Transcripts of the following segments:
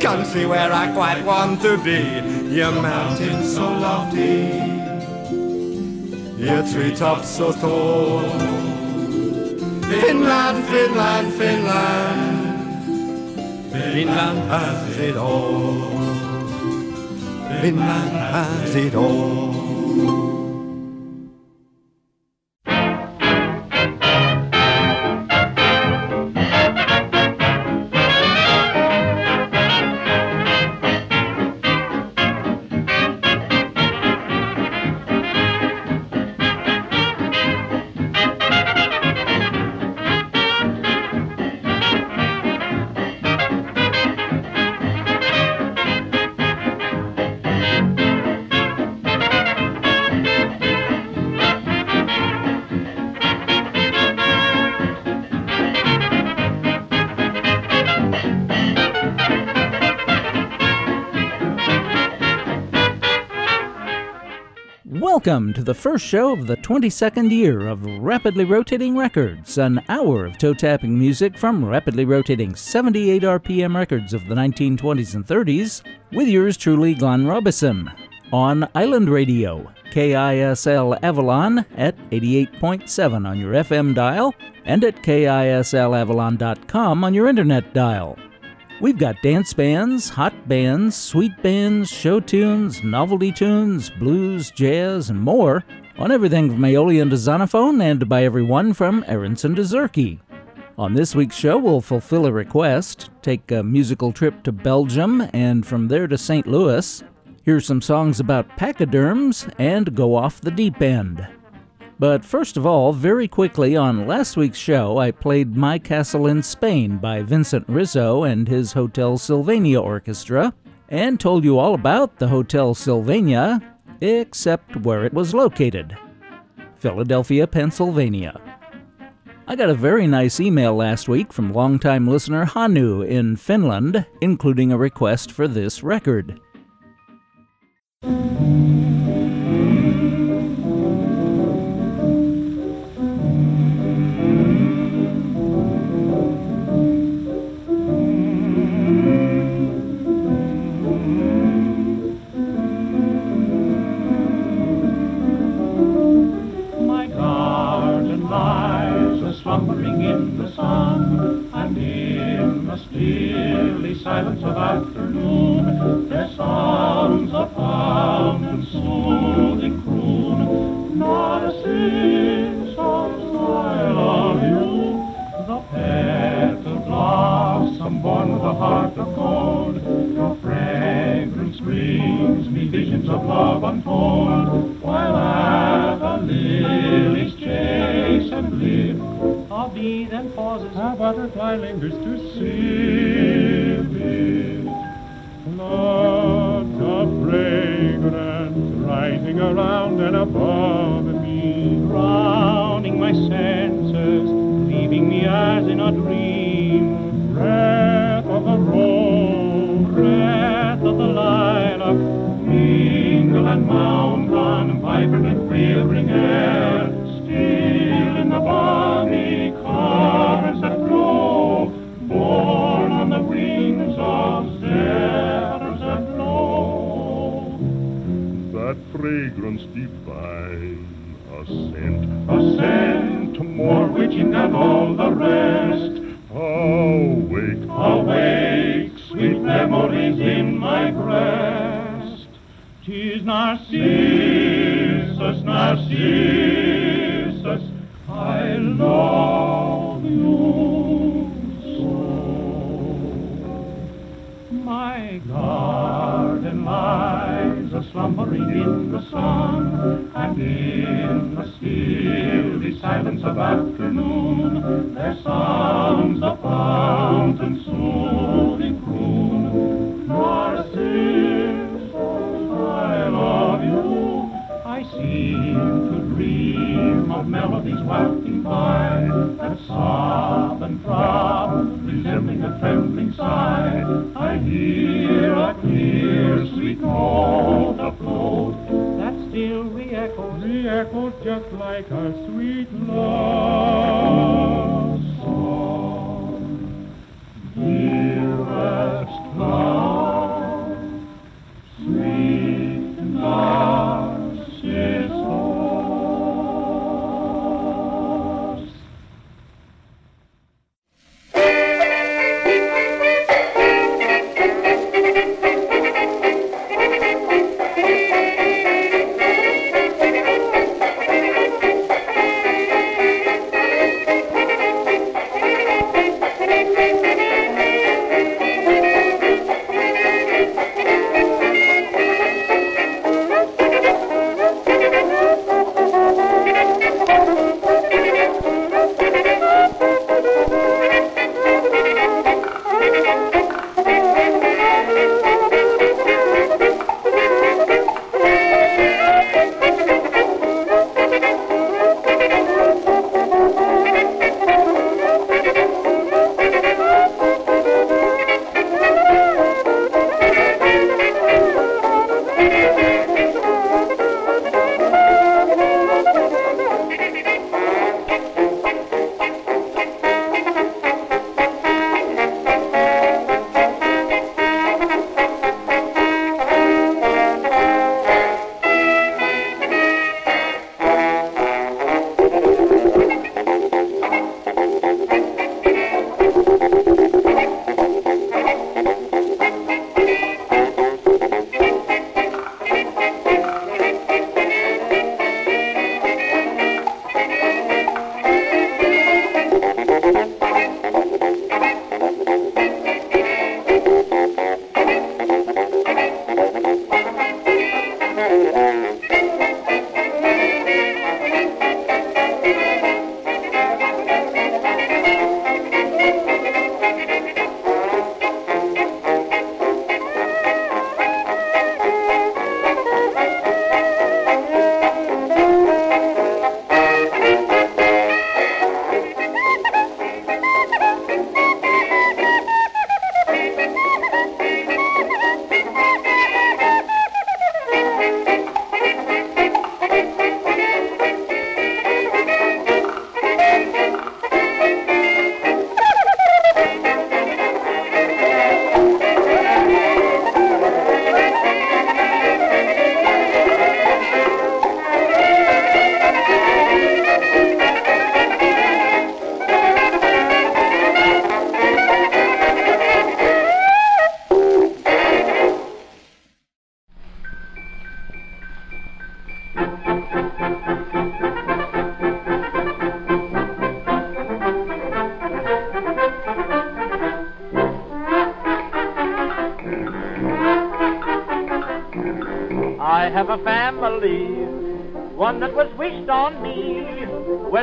country where I quite want to be. Your mountains so lofty, your treetops so tall. Finland, Finland, Finland, Finland has it all. Finland has it all. Welcome to the first show of the 22nd year of Rapidly Rotating Records, an hour of toe tapping music from rapidly rotating 78 RPM records of the 1920s and 30s, with yours truly, Glenn Robison, on Island Radio, KISL Avalon at 88.7 on your FM dial, and at KISLAvalon.com on your internet dial. We've got dance bands, hot bands, sweet bands, show tunes, novelty tunes, blues, jazz, and more on everything from Aeolian to Zonophone and by everyone from Aronson to Zurke. On this week's show, we'll fulfill a request, take a musical trip to Belgium, and from there to St. Louis, hear some songs about pachyderms, and go off the deep end. But first of all, very quickly, on last week's show, I played My Castle in Spain by Vincent Rizzo and his Hotel Sylvania Orchestra, and told you all about the Hotel Sylvania, except where it was located Philadelphia, Pennsylvania. I got a very nice email last week from longtime listener Hannu in Finland, including a request for this record. Silence of afternoon, their songs of fountain soothing croon. Not a sing song I love you, the petal blossom born with a heart of gold. Your fragrance brings me visions of love untold, while at the lilies chase and live, a bee then pauses, a butterfly lingers to see. Clouds of fragrance rising around and above me, drowning my senses, leaving me as in a dream. Breath of the rose, breath of the lilac, mingle and mound, run, vibrant and quivering air, fragrance divine, a scent, a scent more witching than all the rest. Awake, awake, sweet memories in my breast. Tis Narcissus,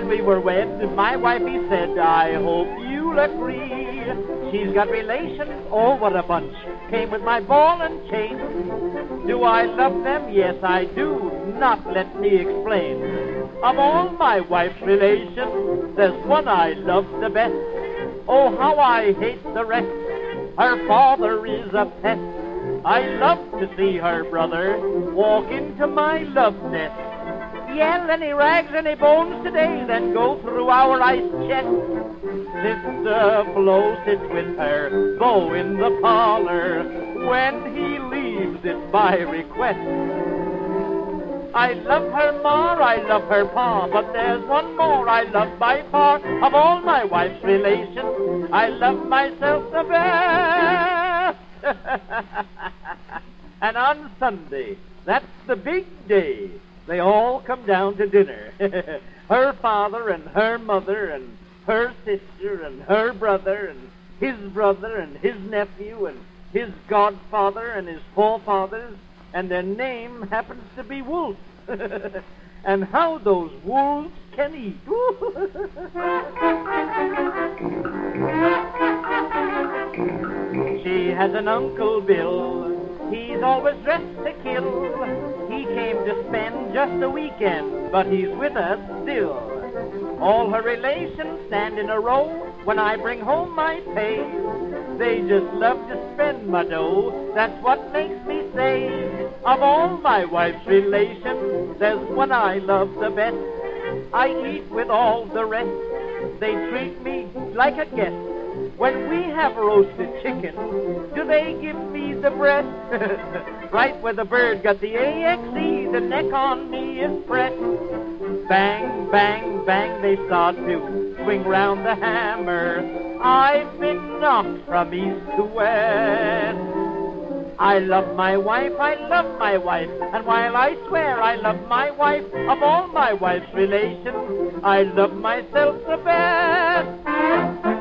We were wed, my wifey said, I hope you'll agree. She's got relations, oh, what a bunch. Came with my ball and chain. Do I love them? Yes, I do. Not let me explain. Of all my wife's relations, there's one I love the best. Oh, how I hate the rest. Her father is a pest. I love to see her brother walk into my love nest. Any rags, any bones today, then go through our ice chest. Sister Flo sits with her beau in the parlor. When he leaves, it's by request. I love her more, I love her pa, but there's one more I love by far. Of all my wife's relations, I love myself the best. and on Sunday, that's the big day, they all come down to dinner. her father and her mother and her sister and her brother and his brother and his nephew and his godfather and his forefathers, and their name happens to be Wolf. and how those wolves can eat. she has an Uncle Bill. He's always dressed to kill. Came to spend just a weekend, but he's with us still. All her relations stand in a row when I bring home my pay. They just love to spend my dough. That's what makes me say, of all my wife's relations, there's one I love the best. I eat with all the rest. They treat me like a guest. When we have roasted chicken, do they give me the breast? right where the bird got the AXE, the neck on me is pressed. Bang, bang, bang, they start to swing round the hammer. I've been knocked from east to west. I love my wife, I love my wife, and while I swear I love my wife, of all my wife's relations, I love myself the best.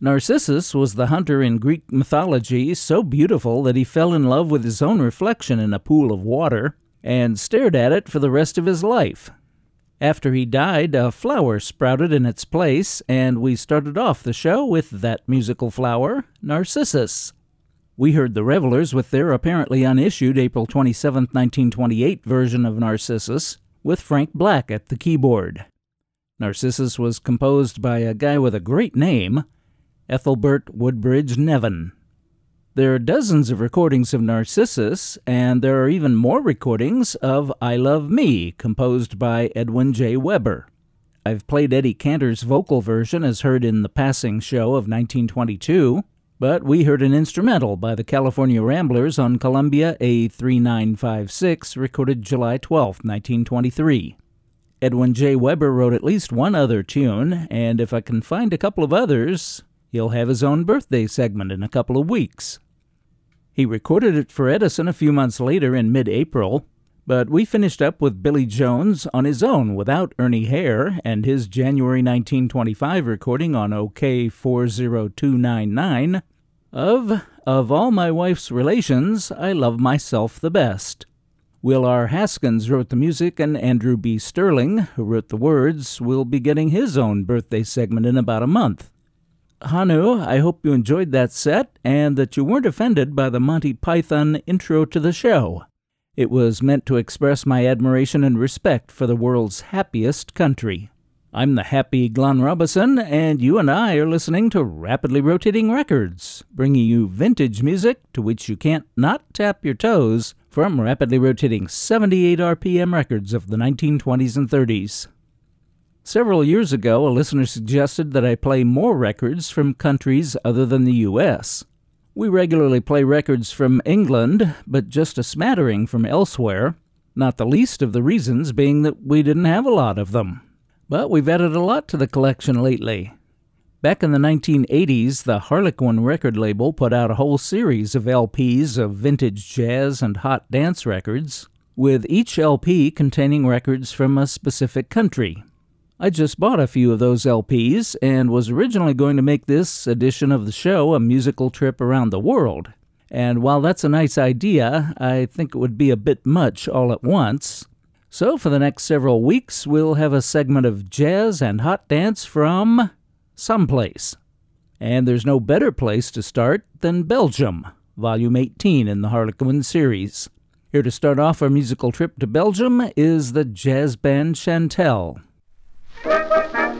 Narcissus was the hunter in Greek mythology so beautiful that he fell in love with his own reflection in a pool of water and stared at it for the rest of his life. After he died, a flower sprouted in its place, and we started off the show with that musical flower, Narcissus. We heard the Revelers with their apparently unissued April 27, 1928 version of Narcissus, with Frank Black at the keyboard. Narcissus was composed by a guy with a great name, Ethelbert Woodbridge Nevin. There are dozens of recordings of Narcissus, and there are even more recordings of I Love Me, composed by Edwin J. Weber. I've played Eddie Cantor's vocal version as heard in The Passing Show of 1922, but we heard an instrumental by the California Ramblers on Columbia A3956, recorded July 12, 1923. Edwin J. Weber wrote at least one other tune, and if I can find a couple of others, He'll have his own birthday segment in a couple of weeks. He recorded it for Edison a few months later in mid April, but we finished up with Billy Jones on his own without Ernie Hare and his January 1925 recording on OK 40299 of Of All My Wife's Relations, I Love Myself the Best. Will R. Haskins wrote the music, and Andrew B. Sterling, who wrote the words, will be getting his own birthday segment in about a month. Hannu, I hope you enjoyed that set and that you weren't offended by the Monty Python intro to the show. It was meant to express my admiration and respect for the world's happiest country. I'm the happy Glenn Robison, and you and I are listening to Rapidly Rotating Records, bringing you vintage music to which you can't not tap your toes from rapidly rotating 78 RPM records of the 1920s and 30s. Several years ago, a listener suggested that I play more records from countries other than the U.S. We regularly play records from England, but just a smattering from elsewhere, not the least of the reasons being that we didn't have a lot of them. But we've added a lot to the collection lately. Back in the 1980s, the Harlequin record label put out a whole series of LPs of vintage jazz and hot dance records, with each LP containing records from a specific country. I just bought a few of those LPs and was originally going to make this edition of the show a musical trip around the world. And while that's a nice idea, I think it would be a bit much all at once. So, for the next several weeks, we'll have a segment of jazz and hot dance from someplace. And there's no better place to start than Belgium, Volume 18 in the Harlequin series. Here to start off our musical trip to Belgium is the jazz band Chantal. Thank you.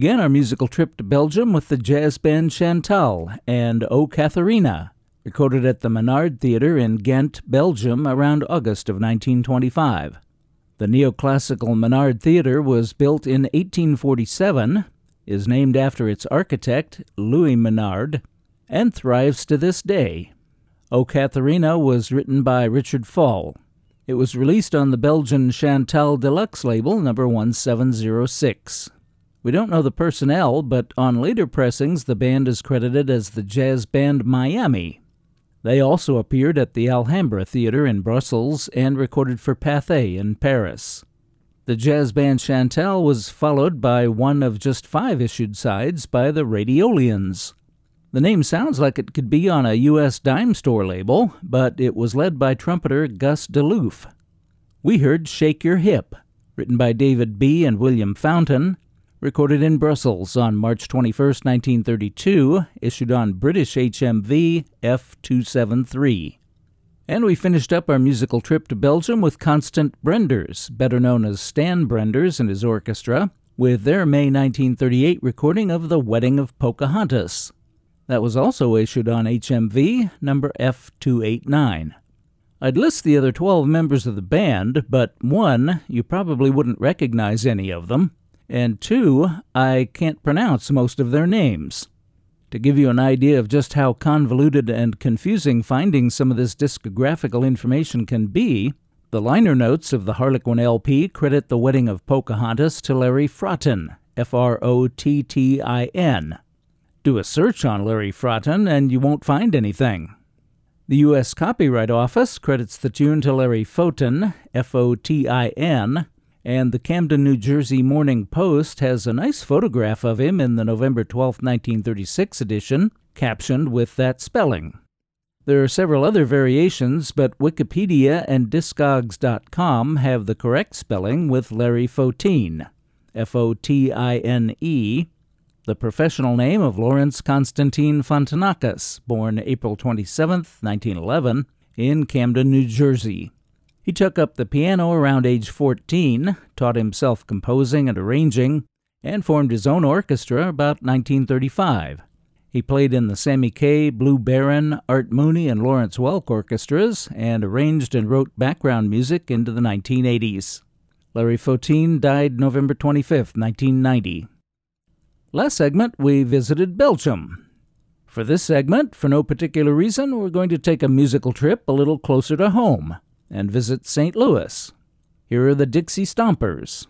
Began our musical trip to Belgium with the jazz band Chantal and O Katharina, recorded at the Minard Theatre in Ghent, Belgium around August of 1925. The neoclassical Minard Theatre was built in 1847, is named after its architect, Louis Minard, and thrives to this day. O Katharina was written by Richard Fall. It was released on the Belgian Chantal Deluxe label number 1706. We don't know the personnel, but on later pressings, the band is credited as the Jazz Band Miami. They also appeared at the Alhambra Theatre in Brussels and recorded for Pathé in Paris. The jazz band Chantal was followed by one of just five issued sides by the Radiolians. The name sounds like it could be on a U.S. dime store label, but it was led by trumpeter Gus DeLoof. We heard Shake Your Hip, written by David B. and William Fountain, recorded in Brussels on March 21, 1932, issued on British HMV F273. And we finished up our musical trip to Belgium with Constant Brenders, better known as Stan Brenders and his orchestra, with their May 1938 recording of The Wedding of Pocahontas. That was also issued on HMV number F289. I'd list the other 12 members of the band, but one, you probably wouldn't recognize any of them and two, I can't pronounce most of their names. To give you an idea of just how convoluted and confusing finding some of this discographical information can be, the liner notes of the Harlequin LP credit the wedding of Pocahontas to Larry Frotten, F R O T T I N. Do a search on Larry Frotten and you won't find anything. The U.S. Copyright Office credits the tune to Larry Fotin, F O T I N, and the Camden, New Jersey Morning Post has a nice photograph of him in the November 12, 1936 edition, captioned with that spelling. There are several other variations, but Wikipedia and Discogs.com have the correct spelling with Larry Fotine, F O T I N E, the professional name of Lawrence Constantine Fontanakis, born April 27, 1911, in Camden, New Jersey. He took up the piano around age 14, taught himself composing and arranging, and formed his own orchestra about 1935. He played in the Sammy Kaye, Blue Barron, Art Mooney, and Lawrence Welk orchestras, and arranged and wrote background music into the 1980s. Larry Fotine died November 25, 1990. Last segment, we visited Belgium. For this segment, for no particular reason, we're going to take a musical trip a little closer to home and visit St. Louis. Here are the Dixie Stompers.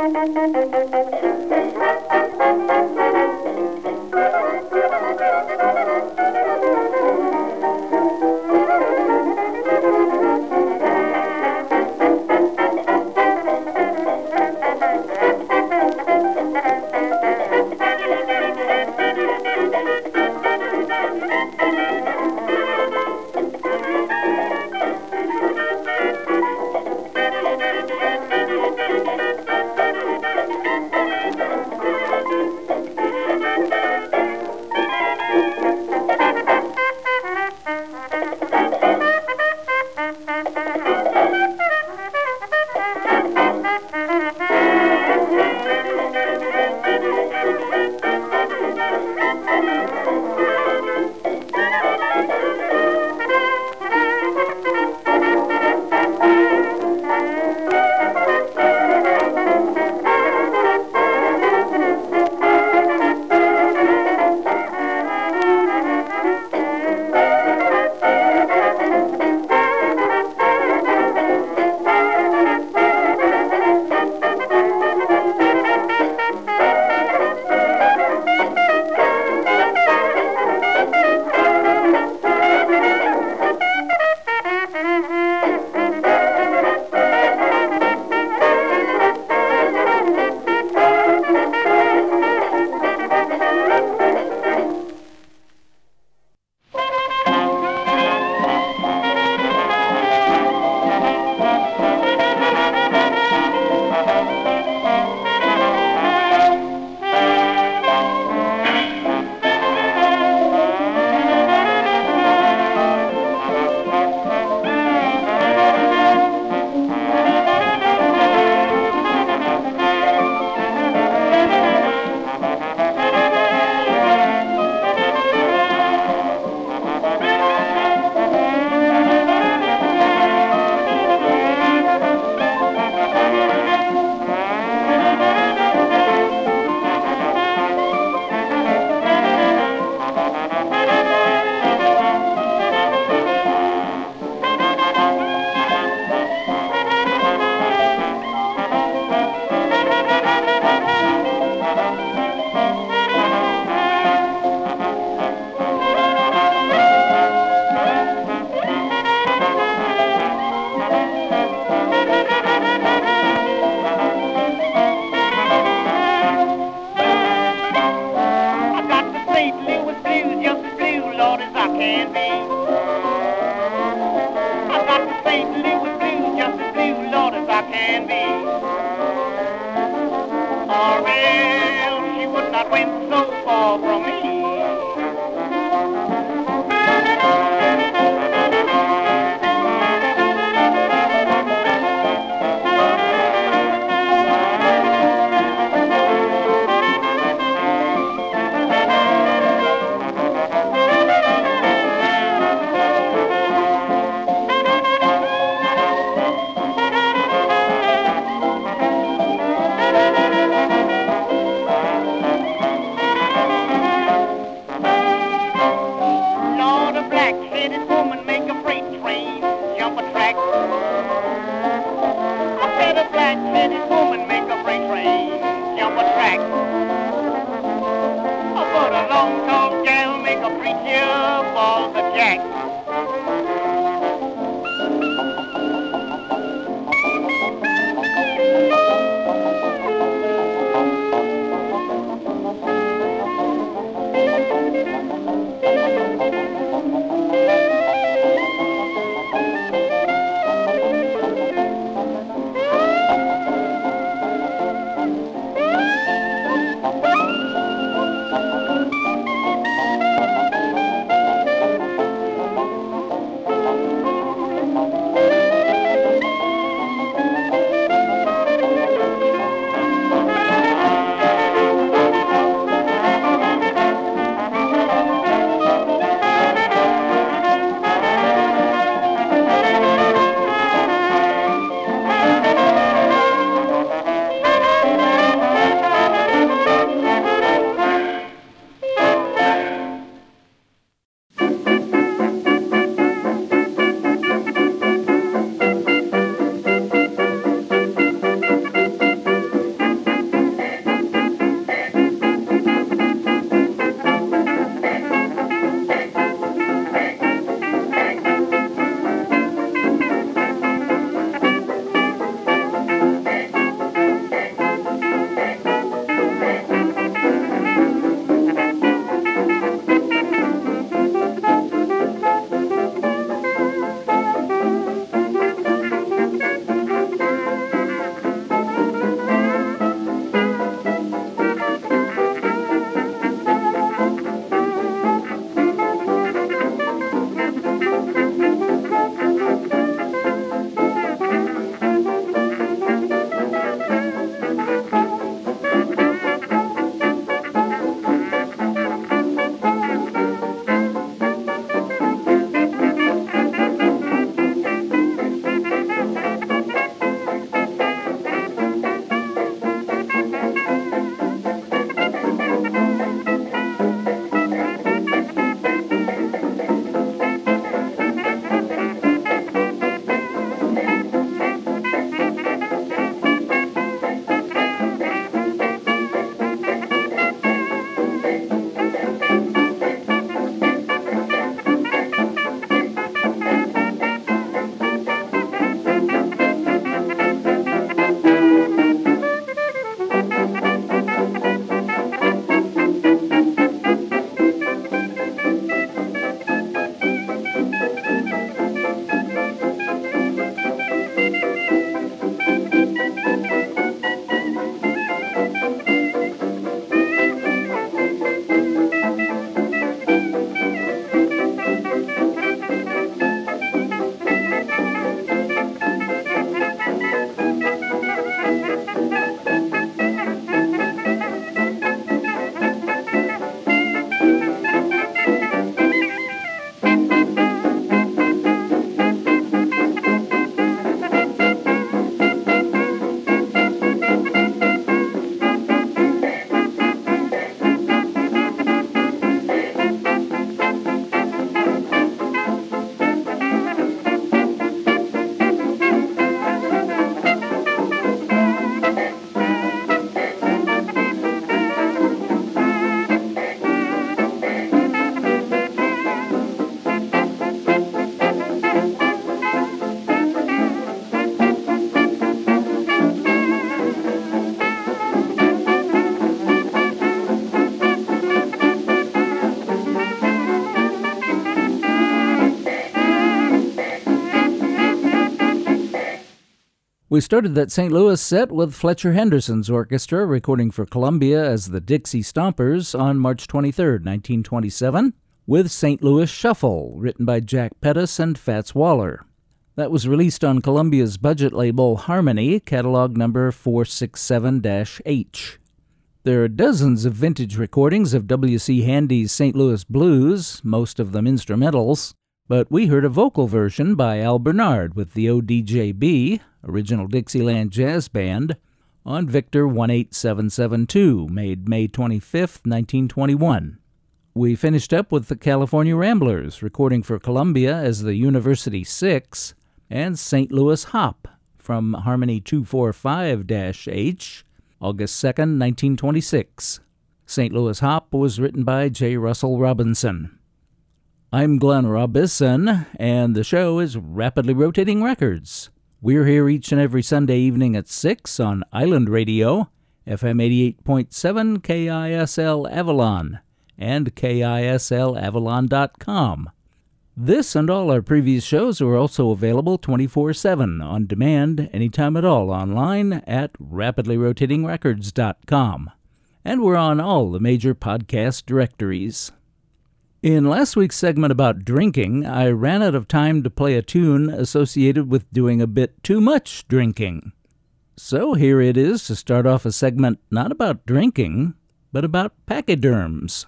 Thank you. fat-headed woman make a freight train jump a track. But a long-tall make a preacher jack. We started that St. Louis set with Fletcher Henderson's orchestra recording for Columbia as the Dixie Stompers on March 23, 1927, with St. Louis Shuffle, written by Jack Pettis and Fats Waller. That was released on Columbia's budget label Harmony, catalog number 467 H. There are dozens of vintage recordings of W.C. Handy's St. Louis Blues, most of them instrumentals, but we heard a vocal version by Al Bernard with the ODJB, original Dixieland Jazz Band, on Victor 18772, made May 25, 1921. We finished up with the California Ramblers, recording for Columbia as the University Six, and St. Louis Hop from Harmony 245 H, August 2, 1926. St. Louis Hop was written by J. Russell Robinson. I'm Glenn Robison, and the show is Rapidly Rotating Records. We're here each and every Sunday evening at 6 on Island Radio, FM 88.7 KISL Avalon, and KISLAvalon.com. This and all our previous shows are also available 24 7 on demand anytime at all online at rapidlyrotatingrecords.com. And we're on all the major podcast directories. In last week's segment about drinking, I ran out of time to play a tune associated with doing a bit too much drinking. So here it is to start off a segment not about drinking, but about pachyderms.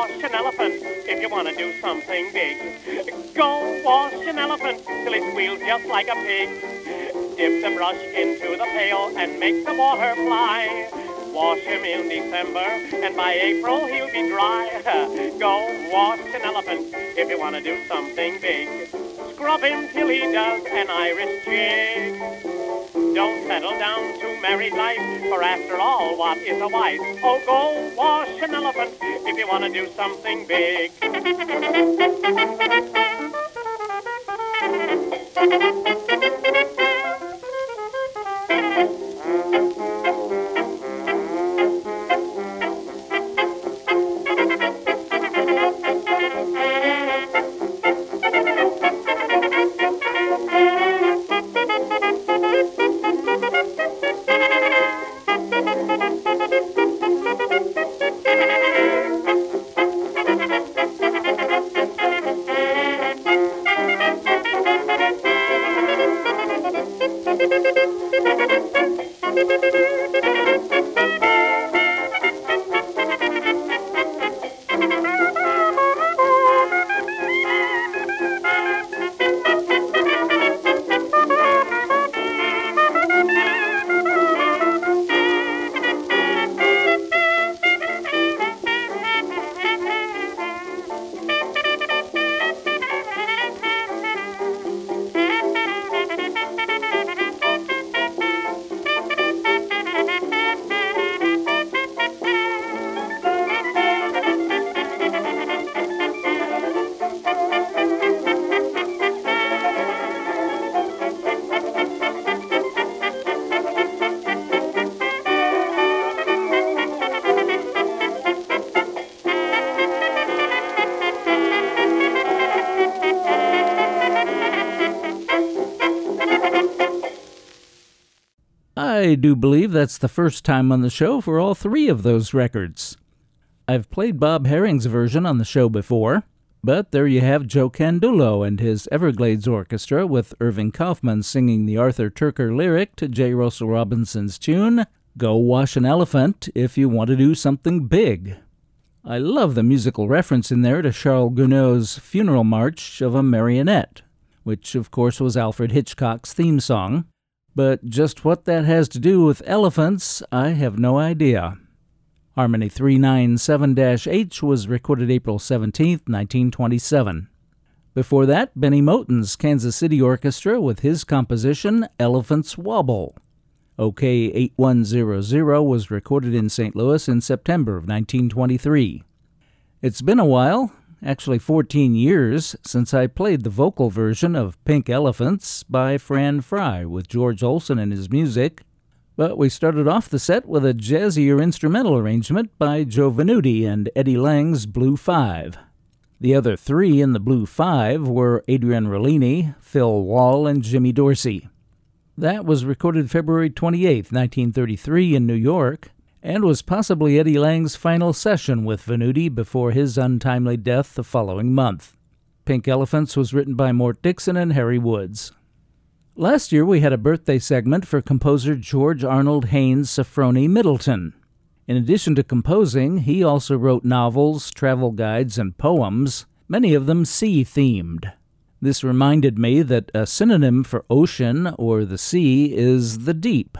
Wash an elephant if you want to do something big. Go wash an elephant till it squeals just like a pig. Dip the brush into the pail and make the water fly. Wash him in December, and by April he'll be dry. Go wash an elephant if you want to do something big. Scrub him till he does an Irish jig. Don't settle down to married life, for after all, what is a wife? Oh, go wash an elephant if you want to do something big. I do believe that's the first time on the show for all three of those records. I've played Bob Haring's version on the show before, but there you have Joe Candullo and his Everglades Orchestra with Irving Kaufman singing the Arthur Terker lyric to J. Russell Robinson's tune, Go Wash an Elephant if you want to do something big. I love the musical reference in there to Charles Gounod's funeral march of a marionette, which of course was Alfred Hitchcock's theme song. But just what that has to do with elephants, I have no idea. Harmony 397 H was recorded April 17, 1927. Before that, Bennie Moten's Kansas City Orchestra with his composition Elephants Wobble. OK 8100 was recorded in St. Louis in September of 1923. It's been a while, actually 14 years, since I played the vocal version of Pink Elephants by Fran Frey with George Olsen and his music, but we started off the set with a jazzier instrumental arrangement by Joe Venuti and Eddie Lang's Blue Five. The other three in the Blue Five were Adrian Rollini, Phil Wall, and Jimmy Dorsey. That was recorded February 28, 1933, in New York, and was possibly Eddie Lang's final session with Venuti before his untimely death the following month. Pink Elephants was written by Mort Dixon and Harry Woods. Last year we had a birthday segment for composer George Arnold Haynes Sofronie Middleton. In addition to composing, he also wrote novels, travel guides, and poems, many of them sea themed. This reminded me that a synonym for ocean or the sea is the deep.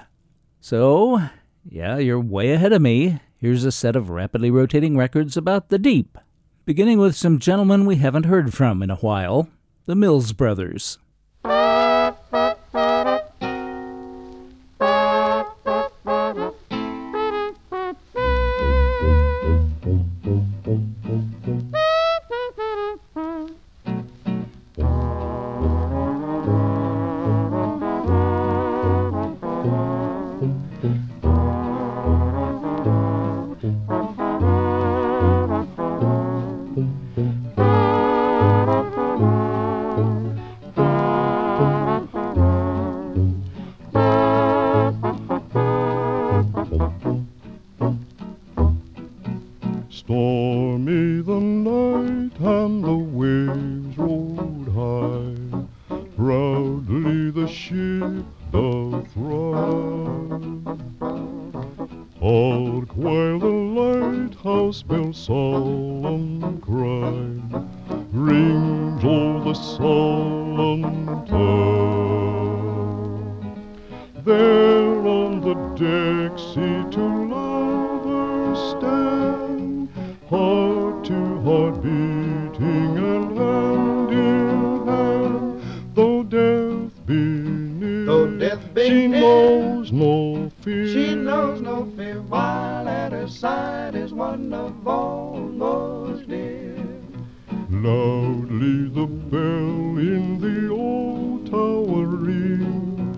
So, yeah, you're way ahead of me. Here's a set of rapidly rotating records about the deep, beginning with some gentlemen we haven't heard from in a while the Mills Brothers. in the old tower rings,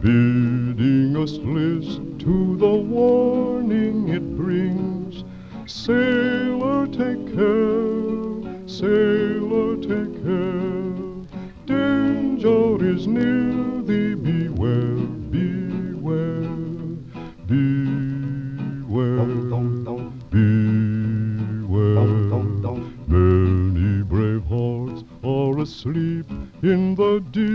bidding us list to the warning it brings. Say do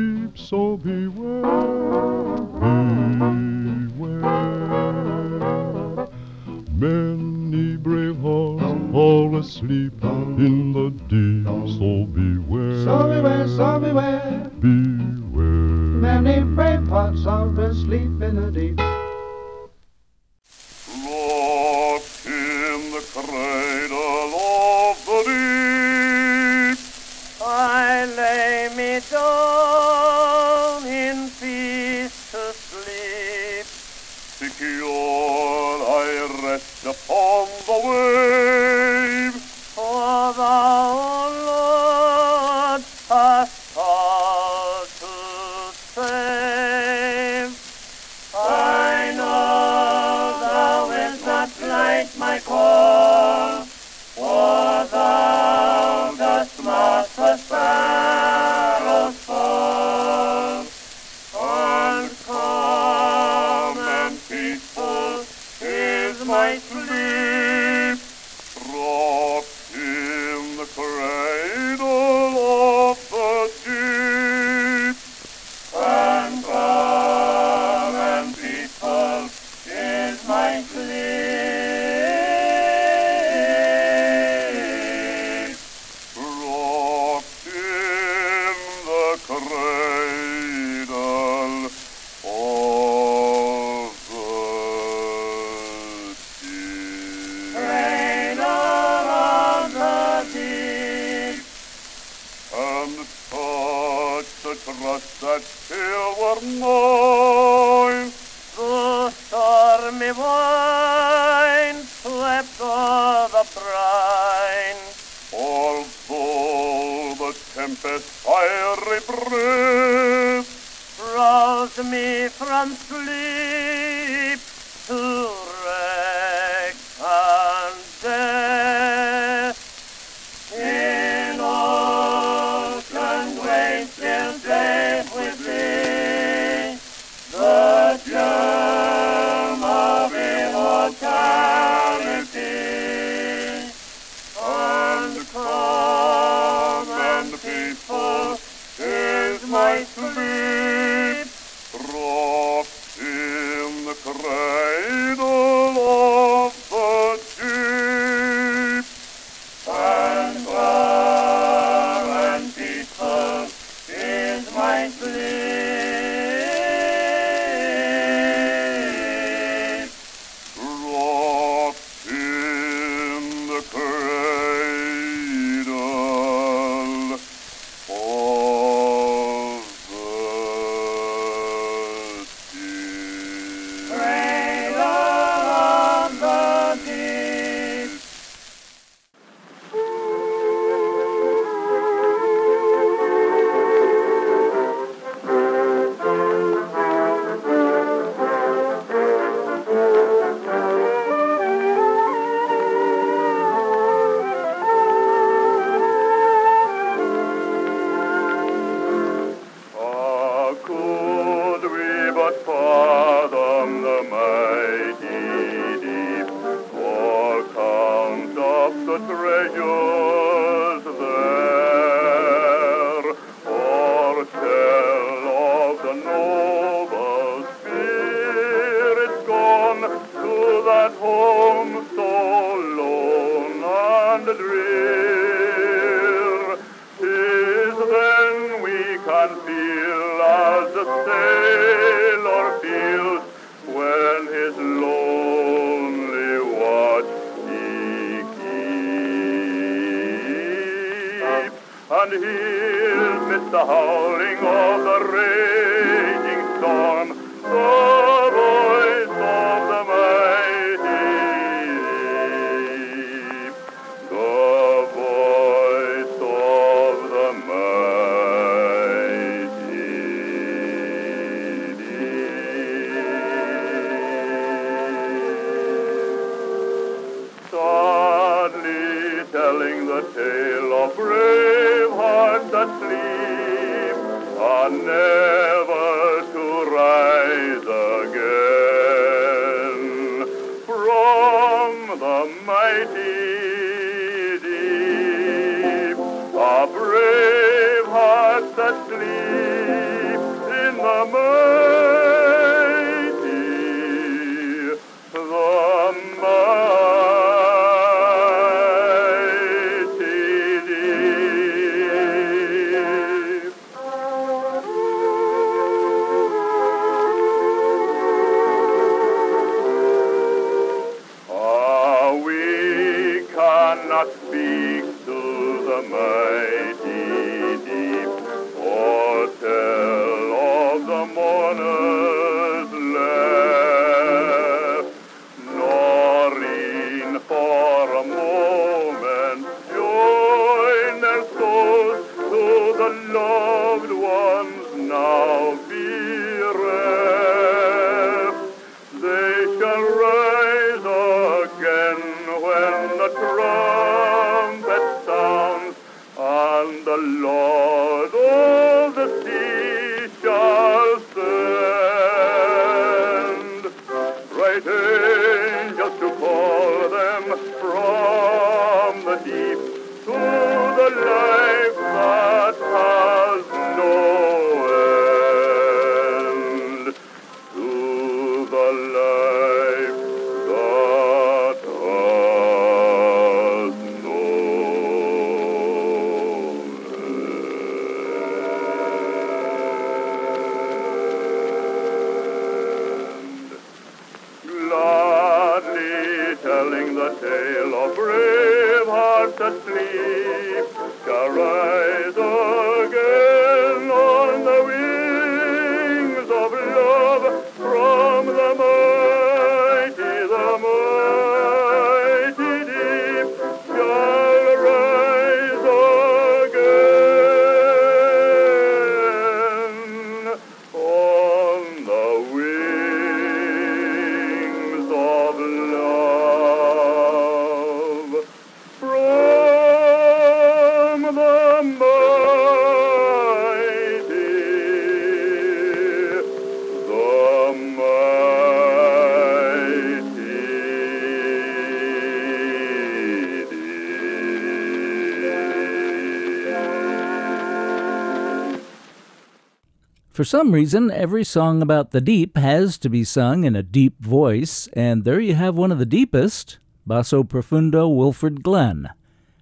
For some reason, every song about the deep has to be sung in a deep voice, and there you have one of the deepest, Basso Profundo Wilfred Glenn,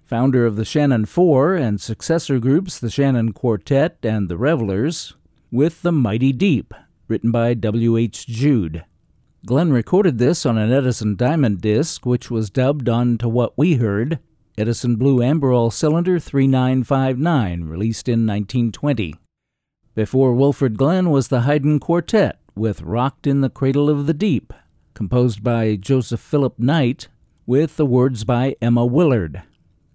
founder of the Shannon Four and successor groups the Shannon Quartet and the Revelers, with The Mighty Deep, written by W.H. Jude. Glenn recorded this on an Edison Diamond disc, which was dubbed onto what we heard, Edison Blue Amberol Cylinder 3959, released in 1920. Before Wilfred Glenn was the Haydn Quartet with Rocked in the Cradle of the Deep, composed by Joseph Philip Knight, with the words by Emma Willard.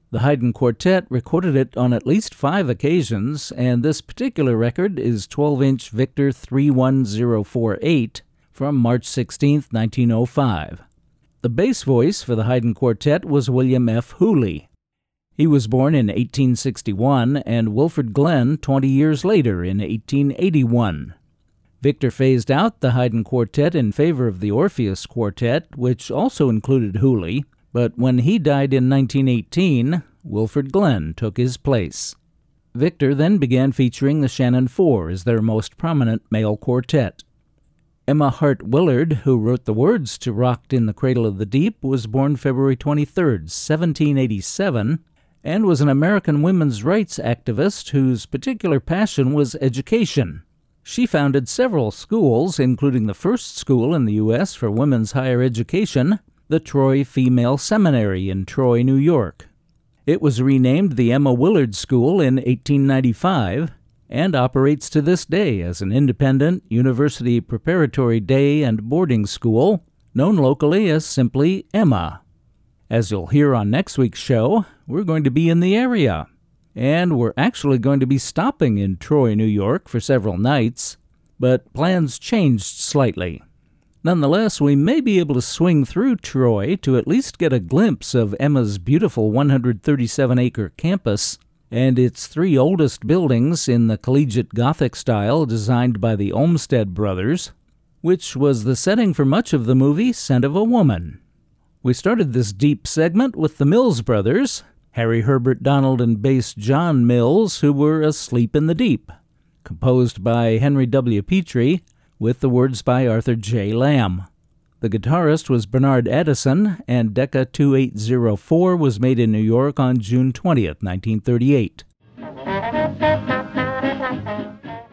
The Haydn Quartet recorded it on at least five occasions, and this particular record is 12 inch Victor 31048 from March 16, 1905. The bass voice for the Haydn Quartet was William F. Hooley. He was born in 1861 and Wilfred Glenn 20 years later in 1881. Victor phased out the Haydn Quartet in favor of the Orpheus Quartet, which also included Hooley, but when he died in 1918, Wilfred Glenn took his place. Victor then began featuring the Shannon Four as their most prominent male quartet. Emma Hart Willard, who wrote the words to Rocked in the Cradle of the Deep, was born February 23, 1787, and was an American women's rights activist whose particular passion was education. She founded several schools, including the first school in the U.S. for women's higher education, the Troy Female Seminary in Troy, New York. It was renamed the Emma Willard School in 1895 and operates to this day as an independent university preparatory day and boarding school known locally as simply Emma. As you'll hear on next week's show, we're going to be in the area. And we're actually going to be stopping in Troy, New York for several nights, but plans changed slightly. Nonetheless, we may be able to swing through Troy to at least get a glimpse of Emma's beautiful 137 acre campus and its three oldest buildings in the collegiate Gothic style designed by the Olmsted brothers, which was the setting for much of the movie Scent of a Woman. We started this deep segment with the Mills brothers, Harry Herbert Donald and bass John Mills, who were asleep in the deep, composed by Henry W. Petrie with the words by Arthur J. Lamb. The guitarist was Bernard Addison, and Decca 2804 was made in New York on June 20th, 1938.